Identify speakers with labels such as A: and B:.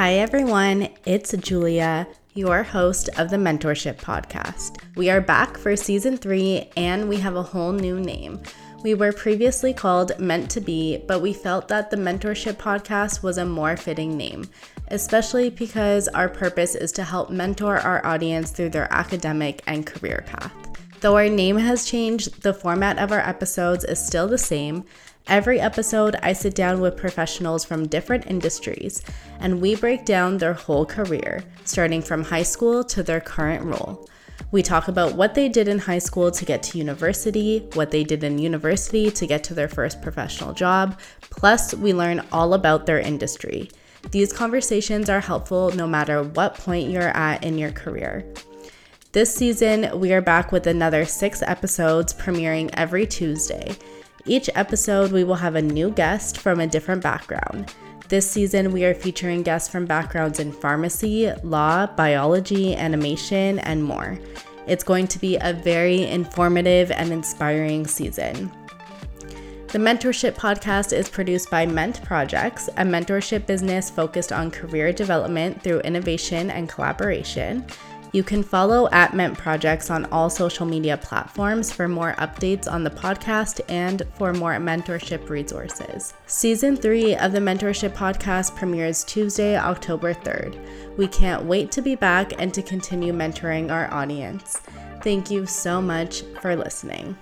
A: Hi, everyone. It's Julia, your host of the Mentorship Podcast. We are back for season three and we have a whole new name. We were previously called Ment to Be, but we felt that the Mentorship Podcast was a more fitting name, especially because our purpose is to help mentor our audience through their academic and career path. Though our name has changed, the format of our episodes is still the same. Every episode, I sit down with professionals from different industries and we break down their whole career, starting from high school to their current role. We talk about what they did in high school to get to university, what they did in university to get to their first professional job, plus, we learn all about their industry. These conversations are helpful no matter what point you're at in your career. This season, we are back with another six episodes premiering every Tuesday. Each episode, we will have a new guest from a different background. This season, we are featuring guests from backgrounds in pharmacy, law, biology, animation, and more. It's going to be a very informative and inspiring season. The Mentorship Podcast is produced by Ment Projects, a mentorship business focused on career development through innovation and collaboration. You can follow at Ment Projects on all social media platforms for more updates on the podcast and for more mentorship resources. Season 3 of the Mentorship Podcast premieres Tuesday, October 3rd. We can't wait to be back and to continue mentoring our audience. Thank you so much for listening.